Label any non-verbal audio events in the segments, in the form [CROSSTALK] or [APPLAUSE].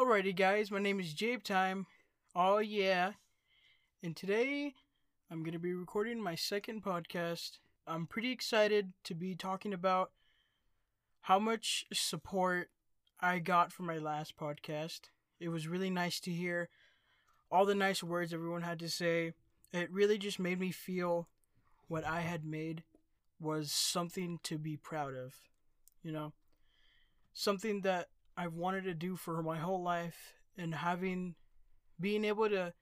Alrighty, guys, my name is Jabe Time. Oh, yeah. And today I'm going to be recording my second podcast. I'm pretty excited to be talking about how much support I got from my last podcast. It was really nice to hear all the nice words everyone had to say. It really just made me feel what I had made was something to be proud of. You know, something that I've wanted to do for my whole life and having being able to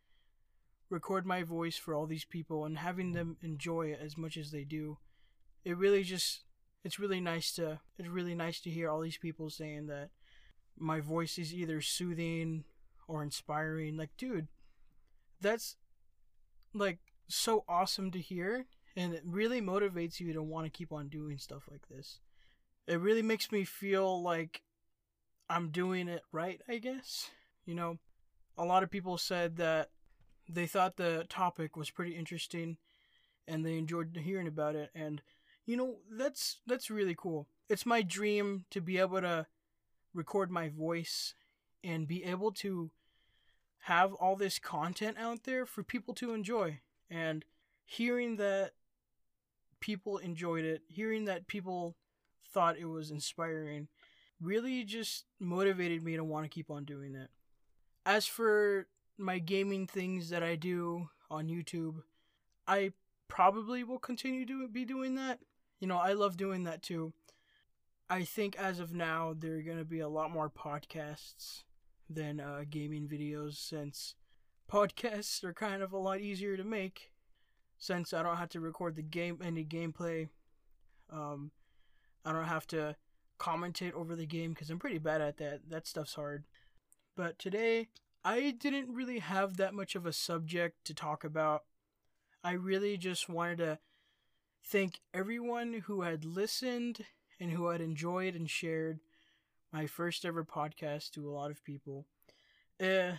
record my voice for all these people and having them enjoy it as much as they do. It really just it's really nice to it's really nice to hear all these people saying that my voice is either soothing or inspiring. Like, dude, that's like so awesome to hear and it really motivates you to want to keep on doing stuff like this. It really makes me feel like I'm doing it right, I guess. You know, a lot of people said that they thought the topic was pretty interesting and they enjoyed hearing about it and you know, that's that's really cool. It's my dream to be able to record my voice and be able to have all this content out there for people to enjoy and hearing that people enjoyed it, hearing that people thought it was inspiring really just motivated me to want to keep on doing it. As for my gaming things that I do on YouTube, I probably will continue to be doing that. You know, I love doing that too. I think as of now, there are going to be a lot more podcasts than uh, gaming videos since podcasts are kind of a lot easier to make since I don't have to record the game any gameplay. Um, I don't have to commentate over the game because I'm pretty bad at that. That stuff's hard. But today, I didn't really have that much of a subject to talk about. I really just wanted to thank everyone who had listened and who had enjoyed and shared my first ever podcast to a lot of people. Uh,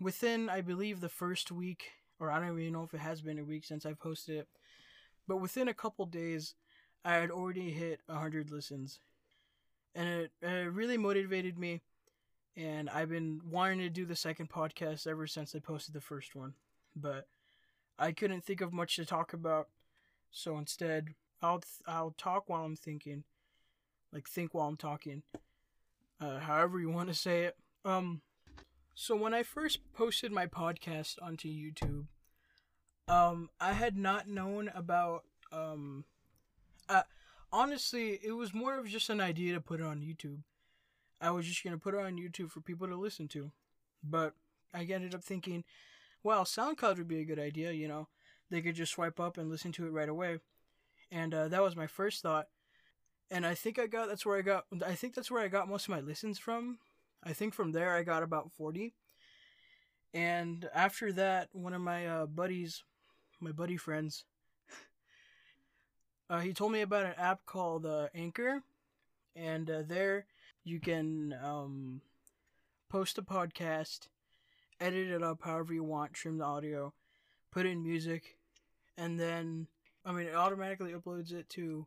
within, I believe, the first week, or I don't even know if it has been a week since I've posted it, but within a couple days, I had already hit 100 listens and it, it really motivated me. And I've been wanting to do the second podcast ever since I posted the first one, but I couldn't think of much to talk about. So instead, I'll I'll talk while I'm thinking, like think while I'm talking, uh, however you want to say it. Um, so when I first posted my podcast onto YouTube, um, I had not known about um, uh, honestly, it was more of just an idea to put it on YouTube. I was just gonna put it on YouTube for people to listen to, but I ended up thinking, well, SoundCloud would be a good idea. You know, they could just swipe up and listen to it right away, and uh, that was my first thought. And I think I got that's where I got I think that's where I got most of my listens from. I think from there I got about forty. And after that, one of my uh, buddies, my buddy friends, uh, he told me about an app called uh, Anchor, and uh, there you can um, post a podcast, edit it up however you want, trim the audio, put in music, and then I mean it automatically uploads it to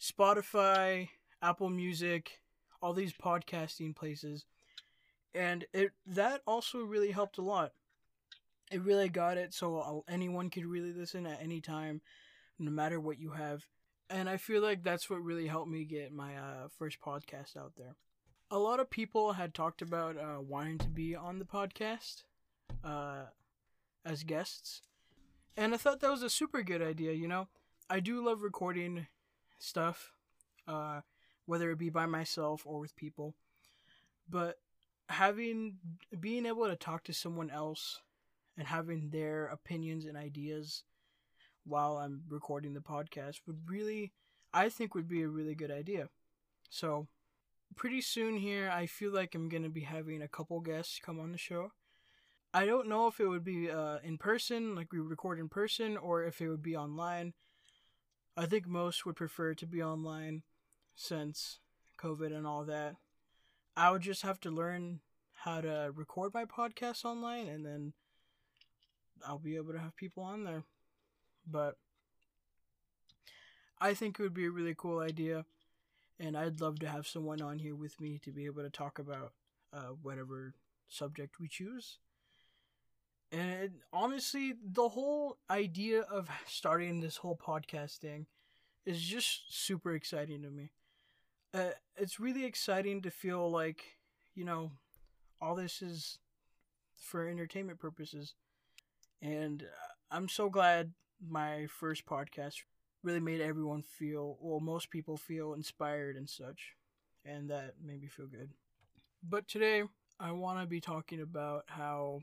Spotify, Apple Music, all these podcasting places, and it that also really helped a lot. It really got it so anyone could really listen at any time no matter what you have. And I feel like that's what really helped me get my uh, first podcast out there. A lot of people had talked about uh, wanting to be on the podcast uh, as guests. And I thought that was a super good idea, you know? I do love recording stuff, uh, whether it be by myself or with people. But having, being able to talk to someone else and having their opinions and ideas while I'm recording the podcast would really, I think, would be a really good idea. So, pretty soon here, I feel like I'm going to be having a couple guests come on the show. I don't know if it would be uh, in person, like we record in person, or if it would be online. I think most would prefer to be online since COVID and all that. I would just have to learn how to record my podcast online and then I'll be able to have people on there. But I think it would be a really cool idea, and I'd love to have someone on here with me to be able to talk about uh, whatever subject we choose. And honestly, the whole idea of starting this whole podcasting is just super exciting to me. Uh, it's really exciting to feel like, you know, all this is for entertainment purposes. And uh, I'm so glad my first podcast really made everyone feel, well, most people feel inspired and such. And that made me feel good. But today, I want to be talking about how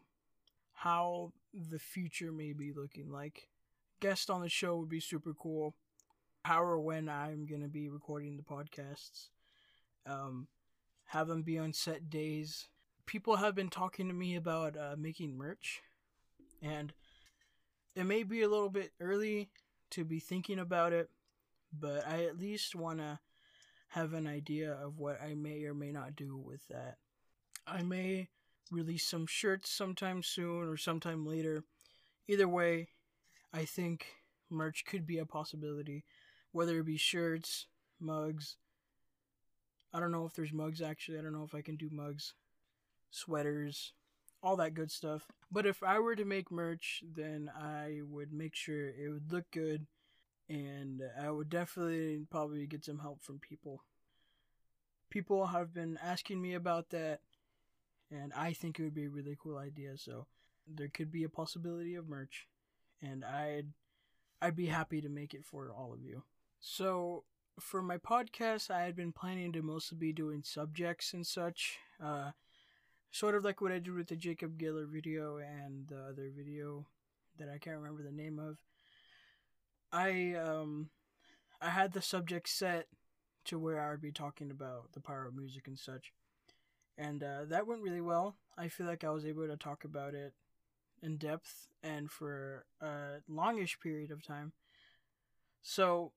how the future may be looking like. Guest on the show would be super cool. How or when I'm going to be recording the podcasts. Um, have them be on set days. People have been talking to me about uh, making merch. And it may be a little bit early to be thinking about it, but I at least want to have an idea of what I may or may not do with that. I may release some shirts sometime soon or sometime later. Either way, I think merch could be a possibility, whether it be shirts, mugs. I don't know if there's mugs actually. I don't know if I can do mugs, sweaters, all that good stuff. But if I were to make merch, then I would make sure it would look good and I would definitely probably get some help from people. People have been asking me about that and I think it would be a really cool idea. So there could be a possibility of merch, and I'd I'd be happy to make it for all of you. So for my podcast, I had been planning to mostly be doing subjects and such, uh, sort of like what I did with the Jacob Giller video and the other video that I can't remember the name of. I um I had the subject set to where I would be talking about the power of music and such and uh, that went really well. I feel like I was able to talk about it in depth and for a longish period of time. So,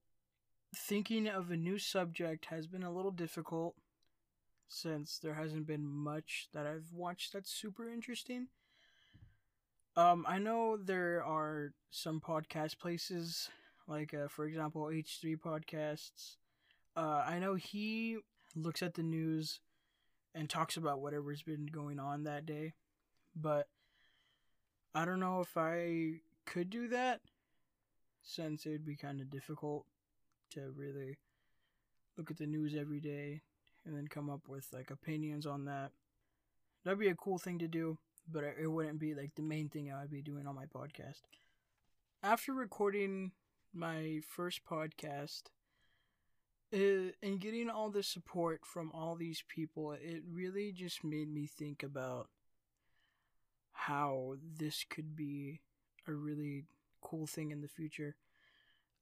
thinking of a new subject has been a little difficult since there hasn't been much that I've watched that's super interesting. Um, I know there are some podcast places, like uh, for example, H3 Podcasts. Uh, I know he looks at the news and talks about whatever's been going on that day. But I don't know if I could do that since it would be kind of difficult to really look at the news every day and then come up with like opinions on that. That'd be a cool thing to do, but it wouldn't be like the main thing I would be doing on my podcast. After recording my first podcast, uh, and getting all the support from all these people, it really just made me think about how this could be a really cool thing in the future.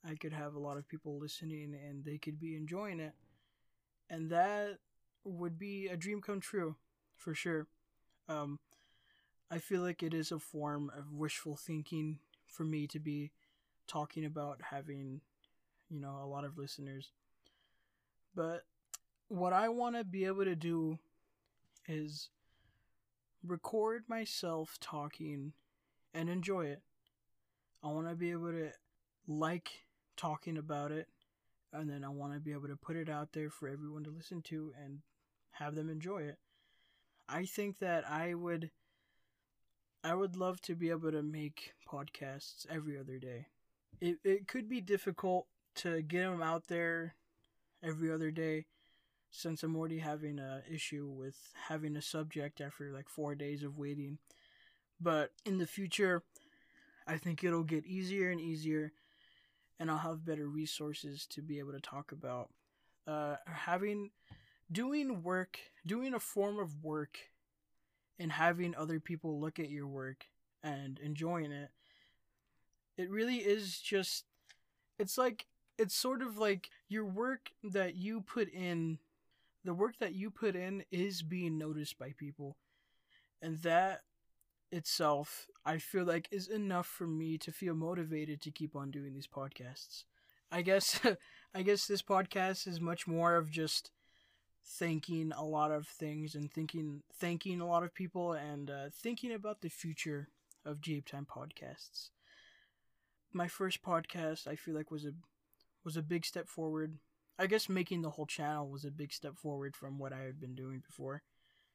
I could have a lot of people listening and they could be enjoying it. And that would be a dream come true for sure. Um, I feel like it is a form of wishful thinking for me to be talking about having, you know, a lot of listeners. But what I want to be able to do is record myself talking and enjoy it. I want to be able to like talking about it and then I want to be able to put it out there for everyone to listen to and have them enjoy it. I think that I would I would love to be able to make podcasts every other day. It it could be difficult to get them out there every other day since I'm already having a issue with having a subject after like four days of waiting. But in the future, I think it'll get easier and easier, and I'll have better resources to be able to talk about. Uh, having, doing work, doing a form of work, and having other people look at your work and enjoying it. It really is just, it's like it's sort of like your work that you put in the work that you put in is being noticed by people and that itself i feel like is enough for me to feel motivated to keep on doing these podcasts i guess [LAUGHS] i guess this podcast is much more of just thanking a lot of things and thinking thanking a lot of people and uh, thinking about the future of Jape Time podcasts. My first podcast I feel like was a was a big step forward. I guess making the whole channel was a big step forward from what I had been doing before,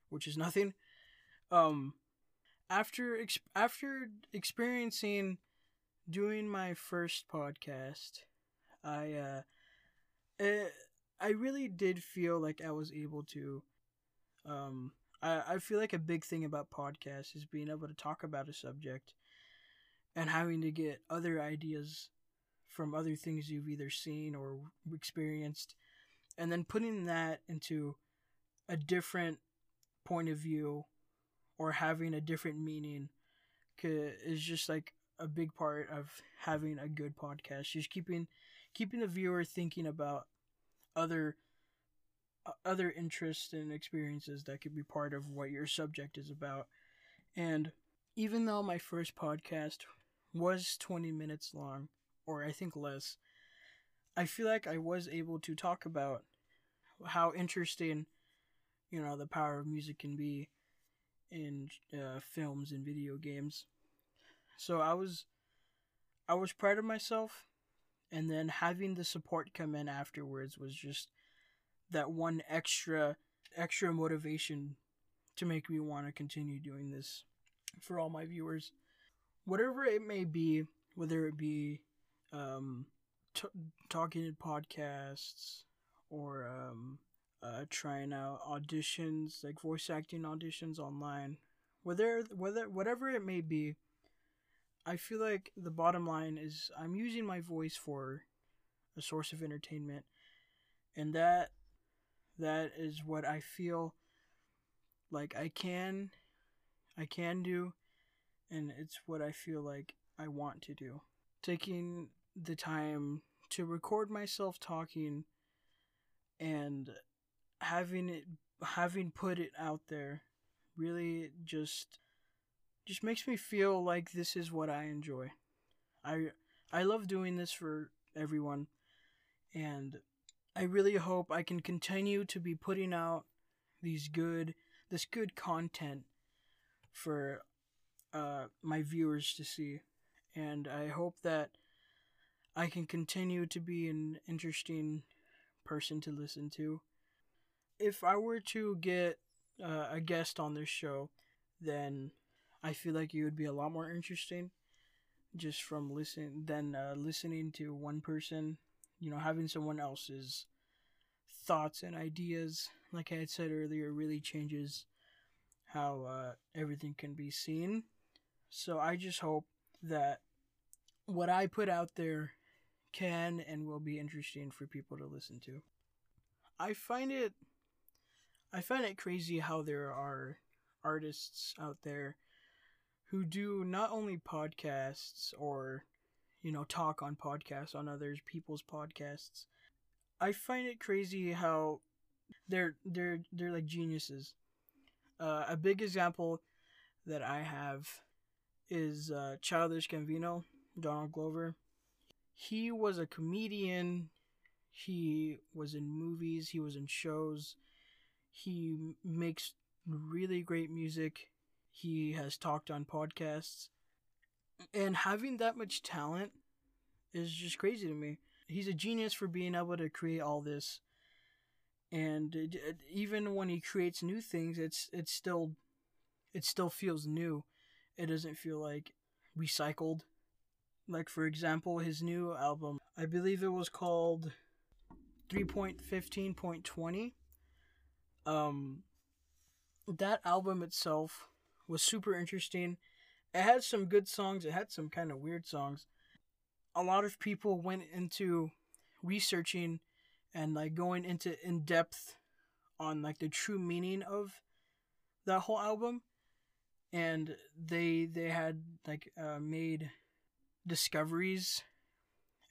which is nothing. Um, after ex- after experiencing doing my first podcast, I uh, it, I really did feel like I was able to. Um, I I feel like a big thing about podcasts is being able to talk about a subject, and having to get other ideas from other things you've either seen or experienced, and then putting that into a different point of view or having a different meaning is just like a big part of having a good podcast. Just keeping keeping the viewer thinking about other uh, other interests and experiences that could be part of what your subject is about. And even though my first podcast was 20 minutes long or i think less i feel like i was able to talk about how interesting you know the power of music can be in uh, films and video games. So I was I was proud of myself and then having the support come in afterwards was just that one extra extra motivation to make me want to continue doing this for all my viewers whatever it may be whether it be um, t- talking in podcasts or um, uh, trying out auditions, like voice acting auditions online, whether whether whatever it may be. I feel like the bottom line is I'm using my voice for a source of entertainment, and that that is what I feel like I can I can do, and it's what I feel like I want to do. Taking the time to record myself talking and having it having put it out there really just just makes me feel like this is what I enjoy. I I love doing this for everyone and I really hope I can continue to be putting out these good this good content for uh, my viewers to see and I hope that I can continue to be an interesting person to listen to if I were to get uh, a guest on this show, then I feel like it would be a lot more interesting just from listen than uh, listening to one person. You know, having someone else's thoughts and ideas, like I had said earlier, really changes how uh, everything can be seen. So I just hope that what I put out there can and will be interesting for people to listen to. I find it I find it crazy how there are artists out there who do not only podcasts or you know talk on podcasts on other people's podcasts. I find it crazy how they're they're they're like geniuses. Uh, a big example that I have is uh, Childish Gambino, Donald Glover. He was a comedian. He was in movies. He was in shows. He makes really great music. He has talked on podcasts. And having that much talent is just crazy to me. He's a genius for being able to create all this. And it, it, even when he creates new things, it's it's still it still feels new. It doesn't feel like recycled. Like for example, his new album, I believe it was called 3.15.20 um, that album itself was super interesting. It had some good songs. It had some kind of weird songs. A lot of people went into researching and like going into in depth on like the true meaning of that whole album and they they had like uh, made discoveries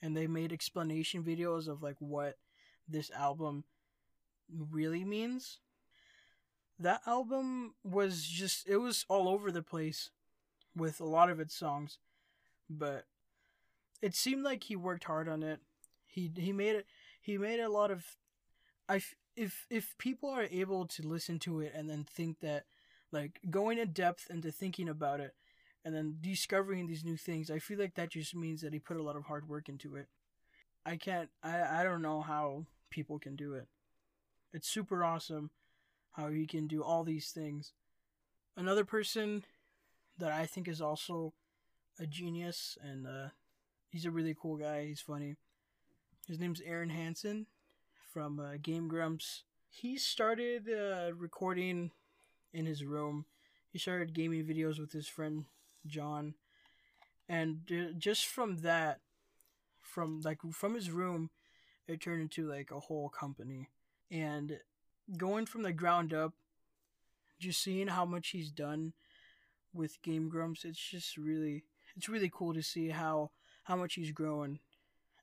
and they made explanation videos of like what this album really means. That album was just it was all over the place with a lot of its songs but it seemed like he worked hard on it. He he made it he made a lot of i if if people are able to listen to it and then think that like going in depth into thinking about it and then discovering these new things i feel like that just means that he put a lot of hard work into it. I can't i i don't know how people can do it it's super awesome how he can do all these things. Another person that I think is also a genius and uh, he's a really cool guy. He's funny. His name's Arin Hanson from uh, Game Grumps. He started uh, recording in his room. He started gaming videos with his friend Jon, and just from that, from like from his room, it turned into like a whole company. And going from the ground up, just seeing how much he's done with Game Grumps, it's just really it's really cool to see how how much he's growing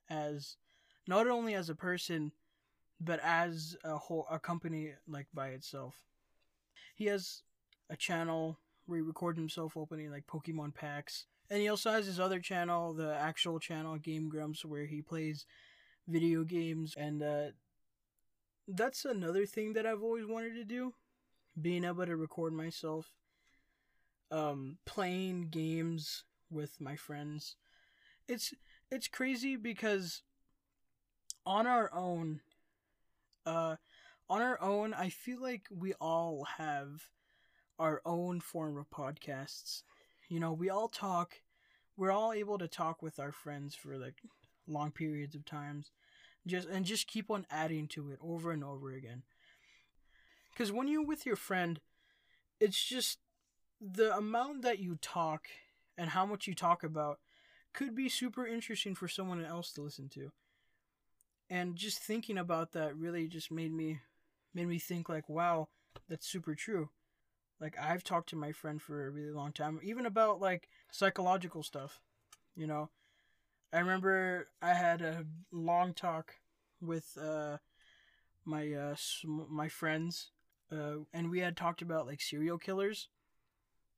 as not only as a person but as a whole a company like by itself. He has a channel where he records himself opening like Pokemon packs. And he also has his other channel, the actual channel Game Grumps, where he plays video games and uh, that's another thing that I've always wanted to do. Being able to record myself um, playing games with my friends. It's it's crazy because on our own uh on our own I feel like we all have our own form of podcasts. You know, we all talk we're all able to talk with our friends for like long periods of times just and just keep on adding to it over and over again. Cuz when you're with your friend, it's just the amount that you talk and how much you talk about could be super interesting for someone else to listen to. And just thinking about that really just made me made me think like, wow, that's super true. Like I've talked to my friend for a really long time, even about like psychological stuff, you know. I remember I had a long talk with uh my uh my friends uh and we had talked about like serial killers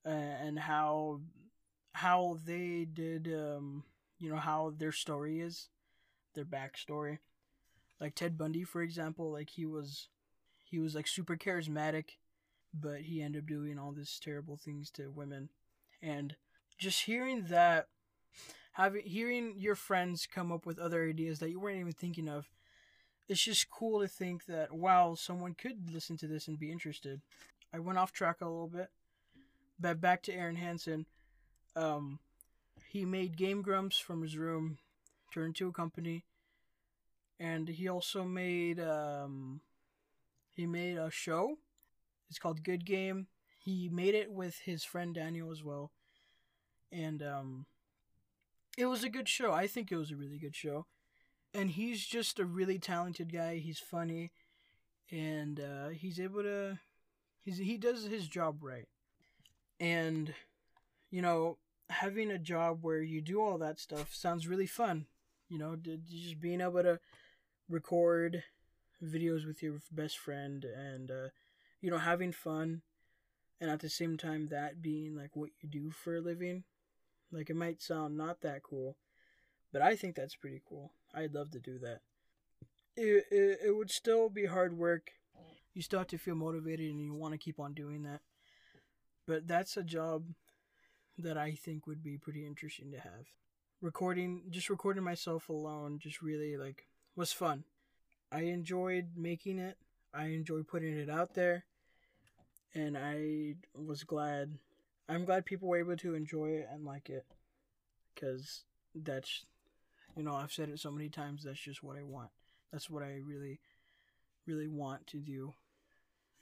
uh, and how how they did um you know how their story is their backstory. Like ted bundy for example like he was he was like super charismatic but he ended up doing all these terrible things to women. And just hearing that having hearing your friends come up with other ideas that you weren't even thinking of it's just cool to think that wow someone could listen to this and be interested i went off track a little bit but back to arin hanson um, he made Game Grumps from his room, turned to a company, and he also made um, he made a show. It's called Good Game. He made it with his friend Daniel as well, and um, it was a good show. I think it was a really good show, and he's just a really talented guy. He's funny, and uh, he's able to he's he does his job right, and you know having a job where you do all that stuff sounds really fun. You know, just being able to record videos with your best friend and uh, you know having fun, and at the same time that being like what you do for a living. Like it might sound not that cool, but I think that's pretty cool. I'd love to do that. It, it, it would still be hard work. You still have to feel motivated and you want to keep on doing that. But that's a job that I think would be pretty interesting to have. Recording, just recording myself alone, just really like was fun. I enjoyed making it. I enjoyed putting it out there, and I was glad. I'm glad people were able to enjoy it and like it, because that's, you know, I've said it so many times. That's just what I want. That's what I really, really want to do.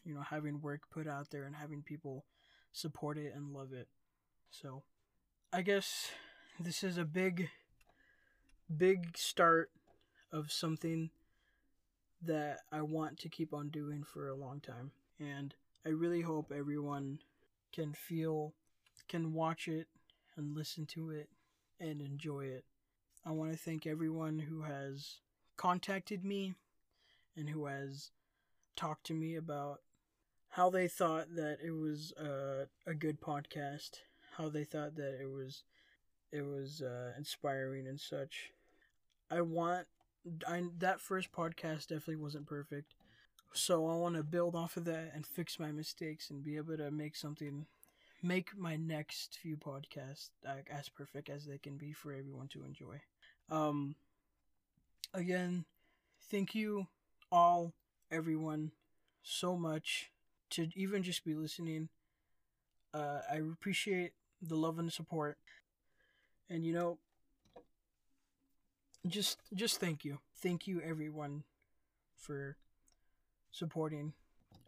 You know, having work put out there and having people support it and love it. So, I guess this is a big, big start of something that I want to keep on doing for a long time. And I really hope everyone can feel, can watch it and listen to it and enjoy it. I want to thank everyone who has contacted me and who has talked to me about how they thought that it was a, a good podcast how they thought that it was it was uh, inspiring and such. I want I that first podcast definitely wasn't perfect. So I want to build off of that and fix my mistakes and be able to make something make my next few podcasts like as perfect as they can be for everyone to enjoy. Um again, thank you all everyone so much to even just be listening. Uh, I appreciate the love and support. And you know, just just thank you. Thank you everyone for supporting.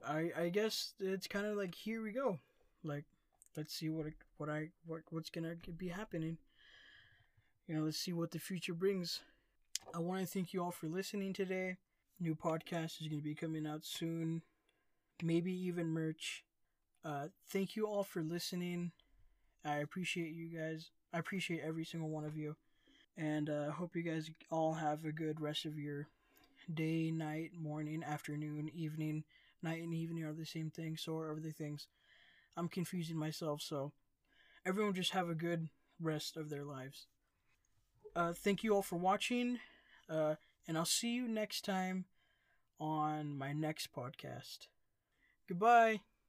I I guess it's kind of like here we go. Like let's see what what I what what's to be happening. You know, let's see what the future brings. I want to thank you all for listening today. New podcast is to be coming out soon. Maybe even merch. Uh, thank you all for listening. I appreciate you guys. I appreciate every single one of you. And I uh, hope you guys all have a good rest of your day, night, morning, afternoon, evening. Night and evening are the same thing, so are other things. I'm confusing myself, so everyone just have a good rest of their lives. Uh, thank you all for watching, uh, and I'll see you next time on my next podcast. Goodbye.